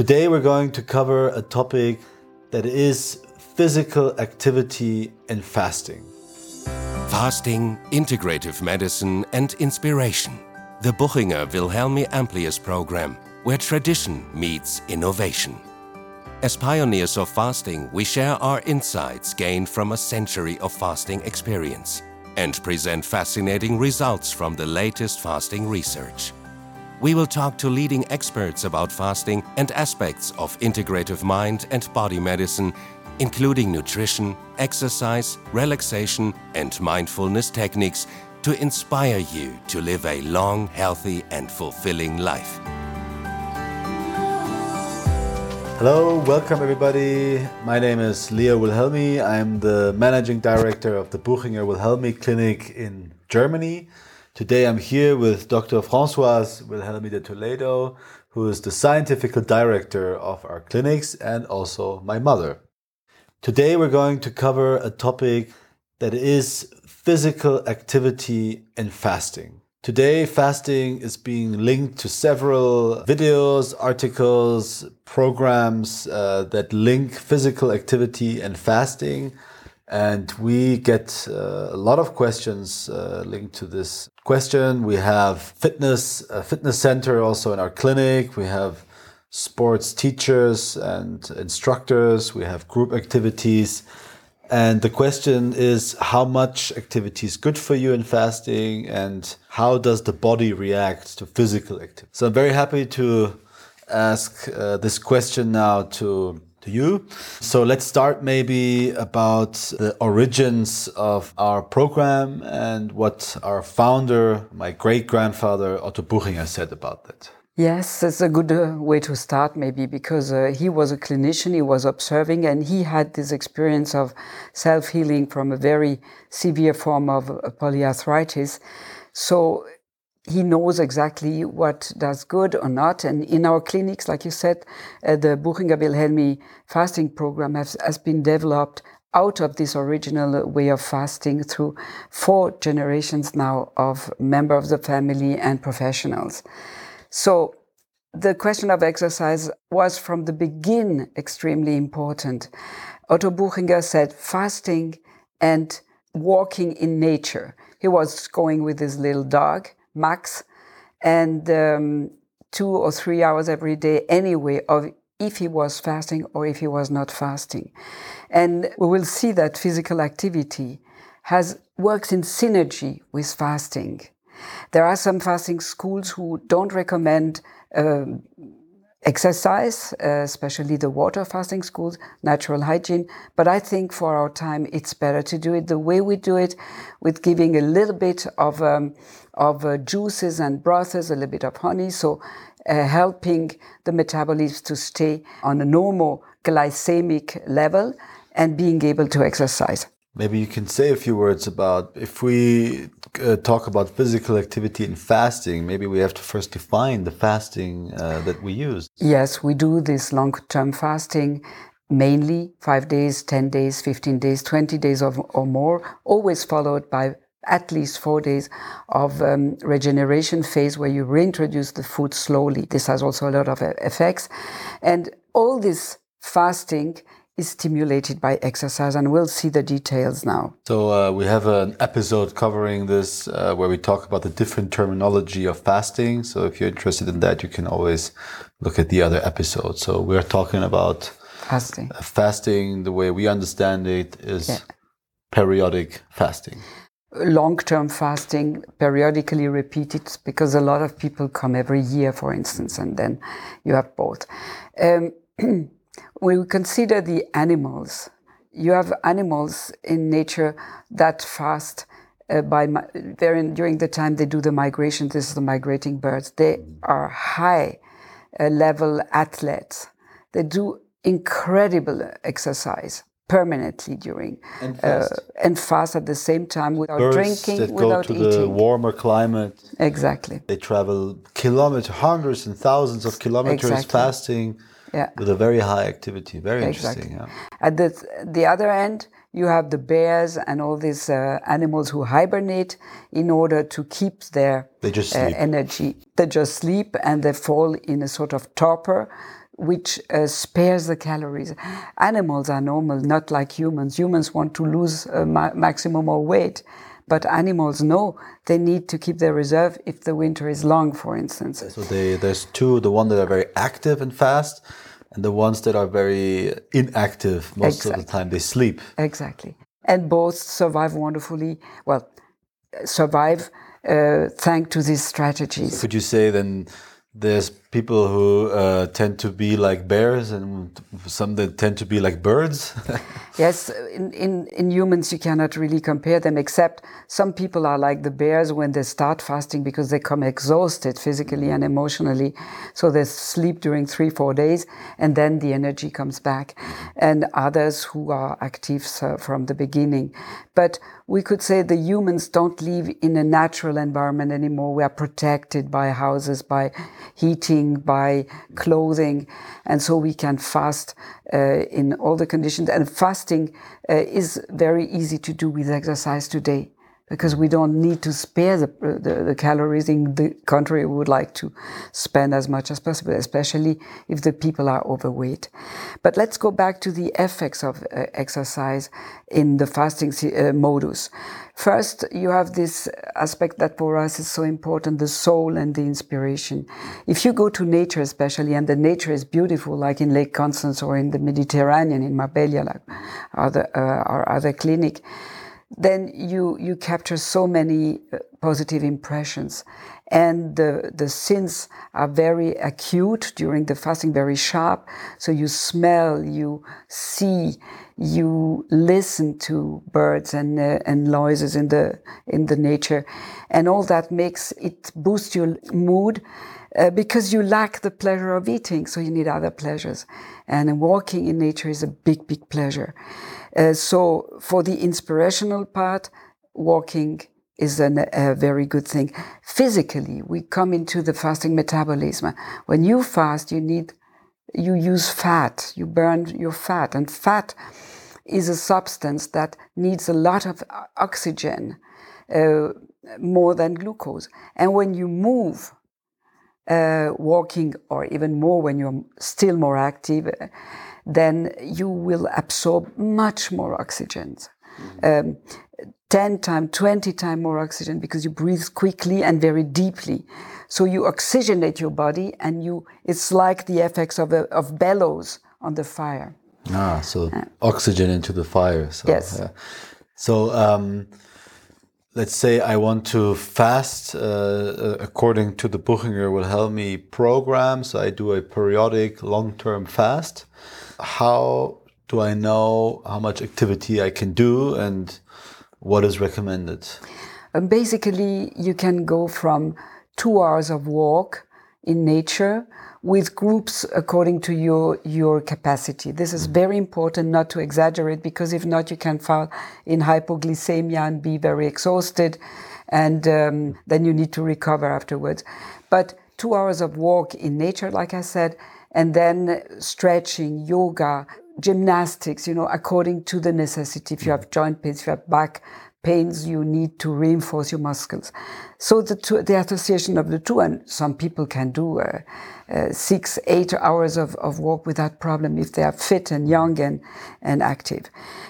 Today we're going to cover a topic that is physical activity and fasting. Fasting, integrative medicine, and inspiration. The Buchinger Wilhelmi Amplius program, where tradition meets innovation. As pioneers of fasting, we share our insights gained from a century of fasting experience and present fascinating results from the latest fasting research. We will talk to leading experts about fasting and aspects of integrative mind and body medicine, including nutrition, exercise, relaxation, and mindfulness techniques to inspire you to live a long, healthy, and fulfilling life. Hello, welcome everybody. My name is Leo Wilhelmi. I'm the managing director of the Buchinger Wilhelmi Clinic in Germany. Today I'm here with Dr. Françoise Wilhelmi de Toledo, who is the scientific director of our clinics and also my mother. Today we're going to cover a topic that is physical activity and fasting. Today, fasting is being linked to several videos, articles, programs uh, that link physical activity and fasting. And we get uh, a lot of questions uh, linked to this question. We have fitness, a fitness center also in our clinic. We have sports teachers and instructors. We have group activities. And the question is how much activity is good for you in fasting and how does the body react to physical activity? So I'm very happy to ask uh, this question now to to you. So let's start maybe about the origins of our program and what our founder, my great grandfather Otto Buchinger, said about that. Yes, it's a good uh, way to start, maybe, because uh, he was a clinician, he was observing, and he had this experience of self healing from a very severe form of uh, polyarthritis. So he knows exactly what does good or not. And in our clinics, like you said, uh, the Buchinger Wilhelmi fasting program has, has been developed out of this original way of fasting through four generations now of members of the family and professionals. So the question of exercise was from the begin extremely important. Otto Buchinger said fasting and walking in nature. He was going with his little dog max, and um, two or three hours every day anyway of if he was fasting or if he was not fasting. And we will see that physical activity has works in synergy with fasting. There are some fasting schools who don't recommend um, exercise, uh, especially the water fasting schools, natural hygiene. But I think for our time, it's better to do it the way we do it, with giving a little bit of um, of uh, juices and broths, a little bit of honey, so uh, helping the metabolism to stay on a normal glycemic level and being able to exercise. Maybe you can say a few words about if we uh, talk about physical activity and fasting, maybe we have to first define the fasting uh, that we use. Yes, we do this long term fasting mainly five days, 10 days, 15 days, 20 days of, or more, always followed by at least four days of um, regeneration phase where you reintroduce the food slowly. This has also a lot of effects. And all this fasting is stimulated by exercise, and we'll see the details now. So, uh, we have an episode covering this uh, where we talk about the different terminology of fasting. So, if you're interested in that, you can always look at the other episode. So, we're talking about fasting. Uh, fasting, the way we understand it, is yeah. periodic fasting long term fasting periodically repeated because a lot of people come every year, for instance, and then you have both. Um, when we consider the animals, you have animals in nature that fast. Uh, by during the time they do the migration, this is the migrating birds. They are high uh, level athletes. They do incredible exercise permanently during and fast, uh, and fast at the same time without Birds drinking, that without go to eating. the warmer climate. Exactly. They travel kilometers, hundreds and thousands of kilometers exactly. fasting yeah. with a very high activity. Very exactly. interesting. Yeah. At the the other end, you have the bears and all these uh, animals who hibernate in order to keep their they just uh, energy. They just sleep and they fall in a sort of torpor which uh, spares the calories. Animals are normal, not like humans. Humans want to lose a ma- maximum of weight, but animals know they need to keep their reserve if the winter is long, for instance. So they, there's two: the one that are very active and fast, and the ones that are very inactive. Most Exactly. of the time, they sleep. Exactly. And both survive wonderfully. Well, survive uh, thanks to these strategies. Could you say then there's people who uh, tend to be like bears and some that tend to be like birds? Yes, in, in, in humans, you cannot really compare them, except some people are like the bears when they start fasting because they come exhausted physically and emotionally. So they sleep during three, four days, and then the energy comes back. And others who are active from the beginning. But we could say the humans don't live in a natural environment anymore. We are protected by houses, by heating, by clothing, and so we can fast uh, in all the conditions. And fasting uh, is very easy to do with exercise today because we don't need to spare the, the, the calories. In the contrary, we would like to spend as much as possible, especially if the people are overweight. But let's go back to the effects of uh, exercise in the fasting uh, modus. First, you have this aspect that for us is so important the soul and the inspiration. If you go to nature, especially, and the nature is beautiful, like in Lake Constance or in the Mediterranean, in Marbella, like other, uh, our other clinic, then you you capture so many uh, positive impressions. And the the sins are very acute during the fasting very sharp. So you smell you see you listen to birds and uh, and noises in the in the nature and all that makes it boost your mood uh, because you lack the pleasure of eating so you need other pleasures and walking in nature is a big big pleasure uh, so for the inspirational part, walking is an, a very good thing. Physically, we come into the fasting metabolism. When you fast, you need, you use fat, you burn your fat, and fat is a substance that needs a lot of oxygen, uh, more than glucose. And when you move, uh, walking, or even more when you're still more active, uh, then you will absorb much more oxygen. Um, 10 times, 20 times more oxygen because you breathe quickly and very deeply. So you oxygenate your body and you, it's like the effects of, a, of bellows on the fire. Ah, so oxygen into the fire. So, Yes. So um, let's say I want to fast uh, uh, according to the Buchinger Wilhelmi program. So I do a periodic long-term fast. How do I know how much activity I can do and what is recommended? Um, basically, you can go from two hours of walk in nature with groups according to your your capacity. This is very important not to exaggerate because if not, you can fall in hypoglycemia and be very exhausted, and um, then you need to recover afterwards. But two hours of walk in nature, like I said, and then stretching, yoga, gymnastics, you know, according to the necessity. If you have joint pains, if you have back pains, you need to reinforce your muscles. So the, two, the association of the two, and some people can do uh, uh, six, eight hours of, of walk without problem if they are fit and young and, and active.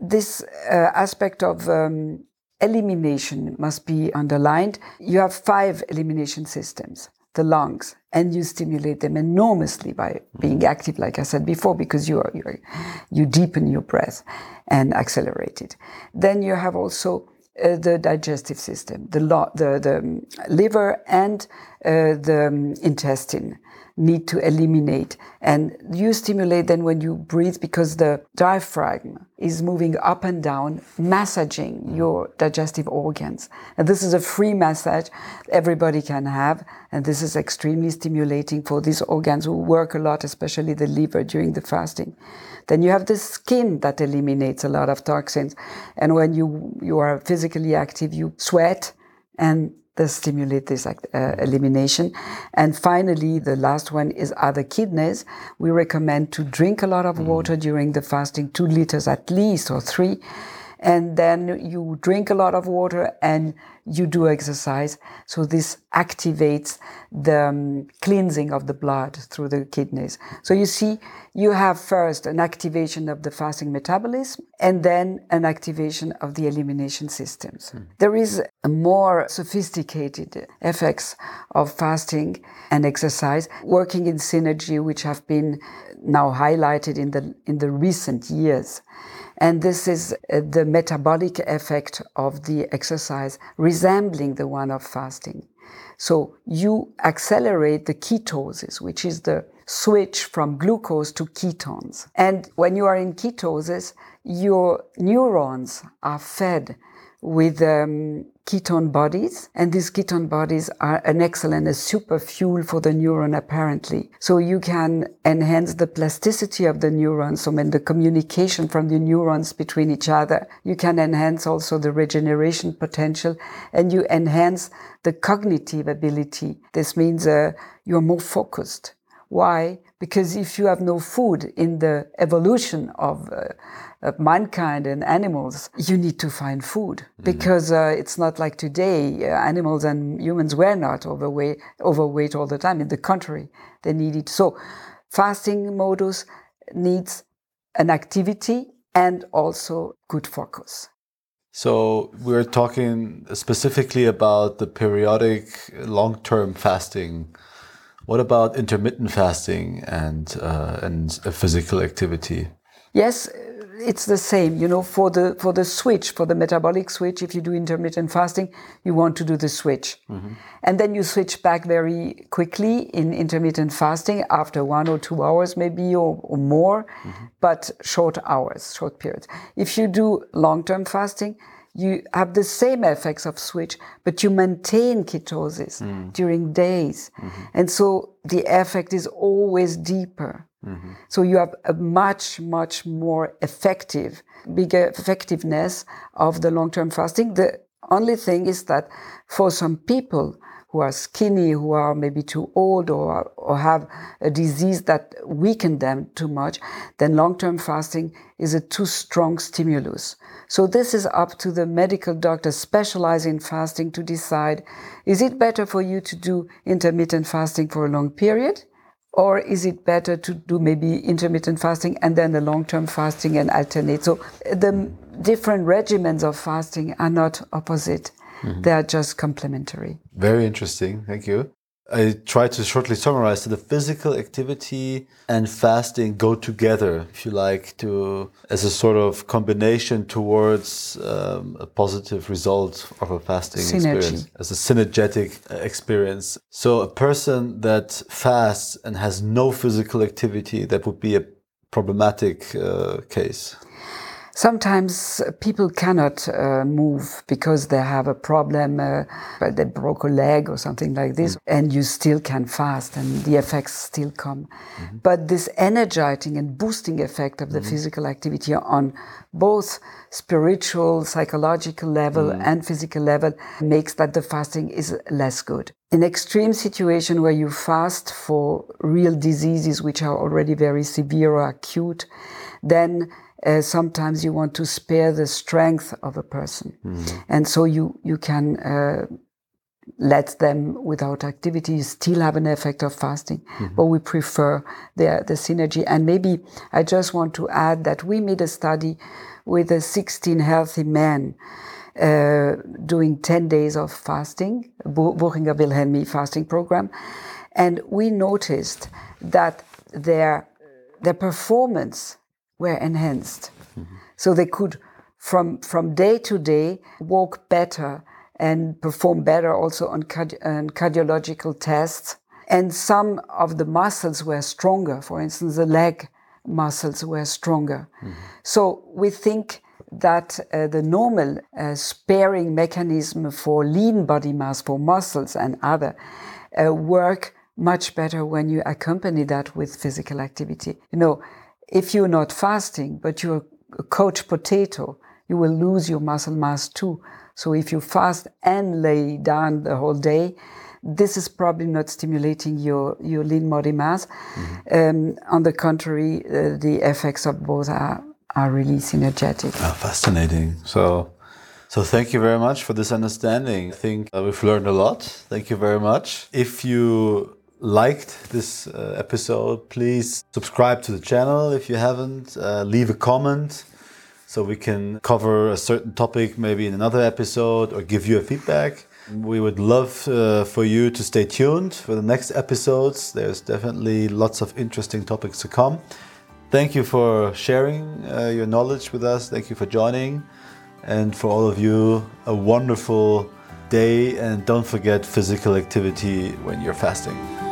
This uh, aspect of um, elimination must be underlined. You have five elimination systems the lungs, and you stimulate them enormously by being active, like I said before, because you are, you are, you deepen your breath and accelerate it. Then you have also uh, the digestive system, the, the, the um, liver and uh, the um, intestine need to eliminate. And you stimulate then when you breathe because the diaphragm is moving up and down, massaging mm. your digestive organs. And this is a free massage everybody can have. And this is extremely stimulating for these organs who work a lot, especially the liver during the fasting. Then you have the skin that eliminates a lot of toxins. And when you, you are physically active, you sweat and they stimulate this uh, elimination. And finally, the last one is other kidneys. We recommend to drink a lot of water during the fasting, two liters at least or three. And then you drink a lot of water and you do exercise. So this activates the um, cleansing of the blood through the kidneys. So you see, you have first an activation of the fasting metabolism and then an activation of the elimination systems. Mm. There is a more sophisticated effects of fasting and exercise working in synergy, which have been now highlighted in the in the recent years. And this is uh, the metabolic effect of the exercise resembling the one of fasting. So you accelerate the ketosis, which is the switch from glucose to ketones. And when you are in ketosis, your neurons are fed with um, ketone bodies, and these ketone bodies are an excellent, a super fuel for the neuron apparently. So you can enhance the plasticity of the neurons, so when the communication from the neurons between each other, you can enhance also the regeneration potential, and you enhance the cognitive ability. This means uh, you're more focused. Why? Because if you have no food in the evolution of uh, of mankind and animals, you need to find food mm-hmm. because uh, it's not like today. Uh, animals and humans were not overweight, overweight all the time. In the contrary, they needed. So, fasting modus needs an activity and also good focus. So we're talking specifically about the periodic long-term fasting. What about intermittent fasting and uh, and physical activity? Yes, it's the same, you know, for the for the switch, for the metabolic switch, if you do intermittent fasting, you want to do the switch. Mm-hmm. And then you switch back very quickly in intermittent fasting after one or two hours maybe or, or more, mm-hmm. but short hours, short periods. If you do long-term fasting, you have the same effects of switch, but you maintain ketosis mm. during days. Mm-hmm. And so the effect is always deeper. Mm-hmm. So you have a much, much more effective, bigger effectiveness of the long-term fasting. The only thing is that for some people who are skinny, who are maybe too old or, or have a disease that weaken them too much, then long-term fasting is a too strong stimulus. So this is up to the medical doctor specialized in fasting to decide, is it better for you to do intermittent fasting for a long period? Or is it better to do maybe intermittent fasting and then the long term fasting and alternate? So the different regimens of fasting are not opposite, mm-hmm. they are just complementary. Very interesting. Thank you. I try to shortly summarize that the physical activity and fasting go together, if you like, to as a sort of combination towards um, a positive result of a fasting Synergy. experience, as a synergetic experience. So a person that fasts and has no physical activity, that would be a problematic uh, case. Sometimes people cannot uh, move because they have a problem, uh, they broke a leg or something like this, mm. and you still can fast and the effects still come. Mm-hmm. But this energizing and boosting effect of the mm-hmm. physical activity on both spiritual, psychological level mm. and physical level makes that the fasting is less good. In extreme situation where you fast for real diseases which are already very severe or acute, then uh, sometimes you want to spare the strength of a person. Mm-hmm. And so you, you can uh, let them without activity still have an effect of fasting. Mm-hmm. But we prefer the, the synergy. And maybe I just want to add that we made a study with a 16 healthy men. Uh, doing 10 days of fasting, Buchinger Wilhelmi fasting program. And we noticed that their, their performance were enhanced. Mm-hmm. So they could, from, from day to day, walk better and perform better also on, cardi- on cardiological tests. And some of the muscles were stronger. For instance, the leg muscles were stronger. Mm-hmm. So we think that uh, the normal uh, sparing mechanism for lean body mass, for muscles and other, uh, work much better when you accompany that with physical activity. You know, if you're not fasting, but you're a coach potato, you will lose your muscle mass too. So if you fast and lay down the whole day, this is probably not stimulating your, your lean body mass. Mm-hmm. Um, on the contrary, uh, the effects of both are, are really synergetic. Oh, fascinating. So, so thank you very much for this understanding. I think uh, we've learned a lot. Thank you very much. If you liked this uh, episode, please subscribe to the channel if you haven't. Uh, leave a comment so we can cover a certain topic maybe in another episode or give you a feedback. We would love uh, for you to stay tuned for the next episodes. There's definitely lots of interesting topics to come. Thank you for sharing uh, your knowledge with us. Thank you for joining. And for all of you, a wonderful day. And don't forget physical activity when you're fasting.